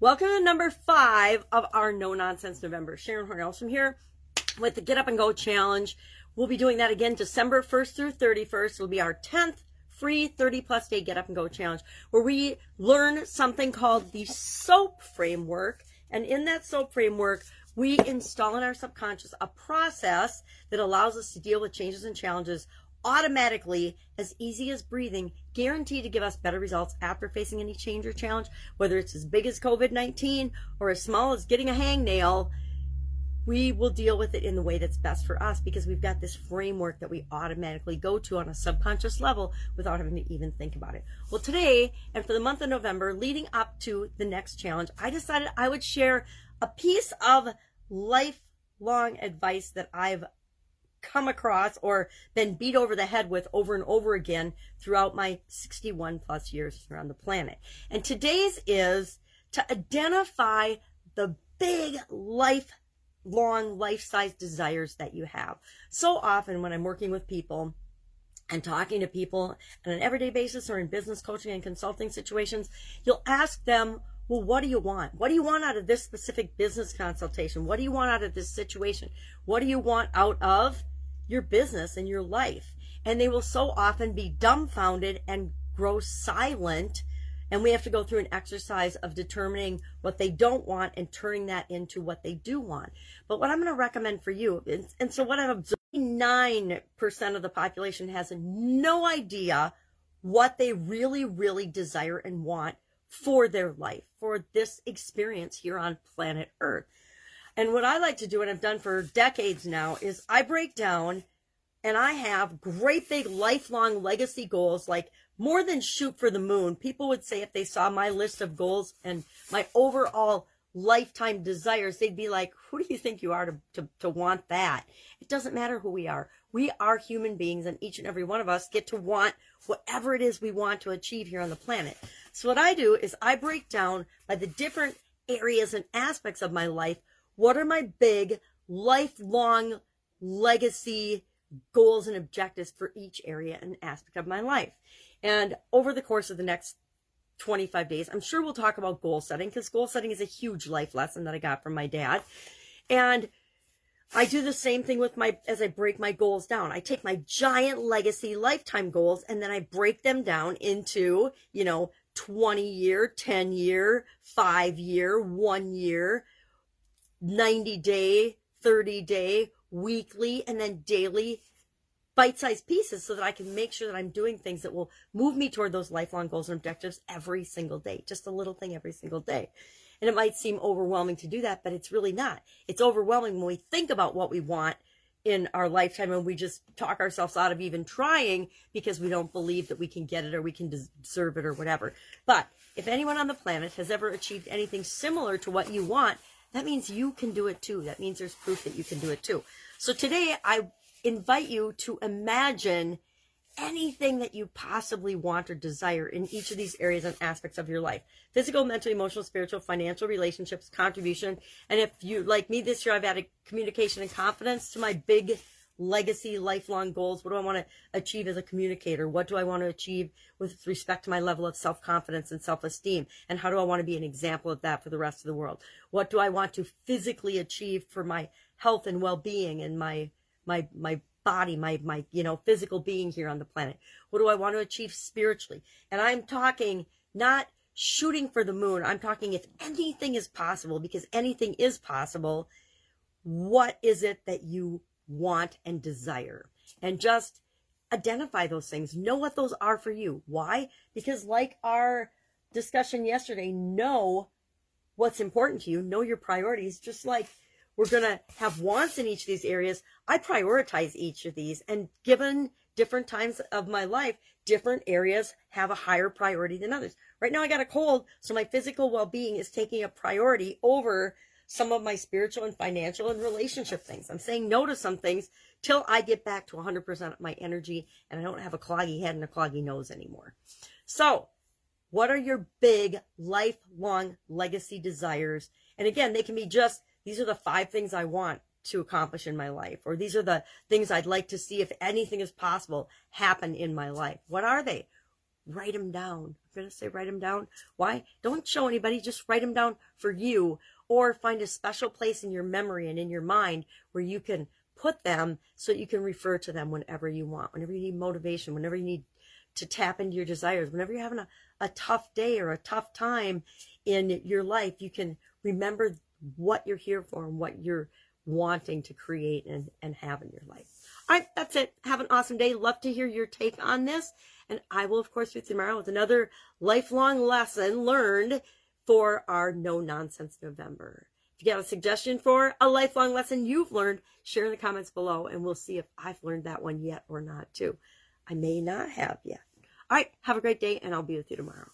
Welcome to number five of our No Nonsense November. Sharon Hornells from here with the Get Up and Go Challenge. We'll be doing that again December 1st through 31st. It'll be our 10th free 30 plus day Get Up and Go Challenge where we learn something called the SOAP framework. And in that SOAP framework, we install in our subconscious a process that allows us to deal with changes and challenges automatically as easy as breathing, guaranteed to give us better results after facing any change or challenge, whether it's as big as COVID 19 or as small as getting a hangnail. We will deal with it in the way that's best for us because we've got this framework that we automatically go to on a subconscious level without having to even think about it. Well, today and for the month of November, leading up to the next challenge, I decided I would share a piece of lifelong advice that I've come across or been beat over the head with over and over again throughout my 61 plus years on the planet. And today's is to identify the big lifelong life size desires that you have. So often when I'm working with people, and talking to people on an everyday basis or in business coaching and consulting situations, you'll ask them, well, what do you want? What do you want out of this specific business consultation? What do you want out of this situation? What do you want out of your business and your life. And they will so often be dumbfounded and grow silent. And we have to go through an exercise of determining what they don't want and turning that into what they do want. But what I'm going to recommend for you, and, so what I've observed, 9% of the population has no idea what they really, really desire and want for their life, for this experience here on planet Earth. And what I like to do, and I've done for decades now, is I break down and I have great big lifelong legacy goals, like more than shoot for the moon. People would say if they saw my list of goals and my overall lifetime desires, they'd be like, who do you think you are to, to, to want that? It doesn't matter who we are. We are human beings, and each and every one of us get to want whatever it is we want to achieve here on the planet. So, what I do is I break down by the different areas and aspects of my life what are my big lifelong legacy goals and objectives for each area and aspect of my life? And over the course of the next 25 days, I'm sure we'll talk about goal setting because goal setting is a huge life lesson that I got from my dad. And I do the same thing with my, as I break my goals down. I take my giant legacy lifetime goals and then I break them down into, you know, 20 year, 10 year, five year, one year, 90 day, 30 day, weekly, and then daily bite sized pieces so that I can make sure that I'm doing things that will move me toward those lifelong goals and objectives every single day. Just a little thing every single day. And it might seem overwhelming to do that, but it's really not. It's overwhelming when we think about what we want in our lifetime and we just talk ourselves out of even trying because we don't believe that we can get it or we can deserve it or whatever. But if anyone on the planet has ever achieved anything similar to what you want, that means you can do it too. That means there's proof that you can do it too. So today I invite you to imagine anything that you possibly want or desire in each of these areas and aspects of your life physical, mental, emotional, spiritual, financial, relationships, contribution. And if you, like me this year, I've added communication and confidence to my big legacy, lifelong goals? What do I want to achieve as a communicator? What do I want to achieve with respect to my level of self confidence and self esteem? And how do I want to be an example of that for the rest of the world? What do I want to physically achieve for my health and well being and my, my, my body, my, my, you know, physical being here on the planet? What do I want to achieve spiritually? And I'm talking not shooting for the moon. I'm talking if anything is possible, because anything is possible. What is it that you want, and desire. And just identify those things. Know what those are for you. Why? Because, like our discussion yesterday, know what's important to you, know your priorities, just like we're going to have wants in each of these areas. I prioritize each of these, and given different times of my life, different areas have a higher priority than others. Right now, I got a cold, so my physical well being is taking a priority over some of my spiritual and financial and relationship things. I'm saying no to some things till I get back to 100% of my energy and I don't have a cloggy head and a cloggy nose anymore. So, what are your big lifelong legacy desires? And again, they can be just these are the five things I want to accomplish in my life, or these are the things I'd like to see if anything is possible happen in my life. What are they? write them down. I'm going to say write them down. Why? Don't show anybody, just write them down for you or find a special place in your memory and in your mind where you can put them so you can refer to them whenever you want, whenever you need motivation, whenever you need to tap into your desires, whenever you're having a, a tough day or a tough time in your life, you can remember what you're here for and what you're wanting to create and, and have in your life. All right, that's it. Have an awesome day. Love to hear your take on this. And I will, of course, be tomorrow with another lifelong lesson learned for our No Nonsense November. If you have a suggestion for a lifelong lesson you've learned, share in the comments below and we'll see if I've learned that one yet or not, too. I may not have yet. All right, have a great day and I'll be with you tomorrow.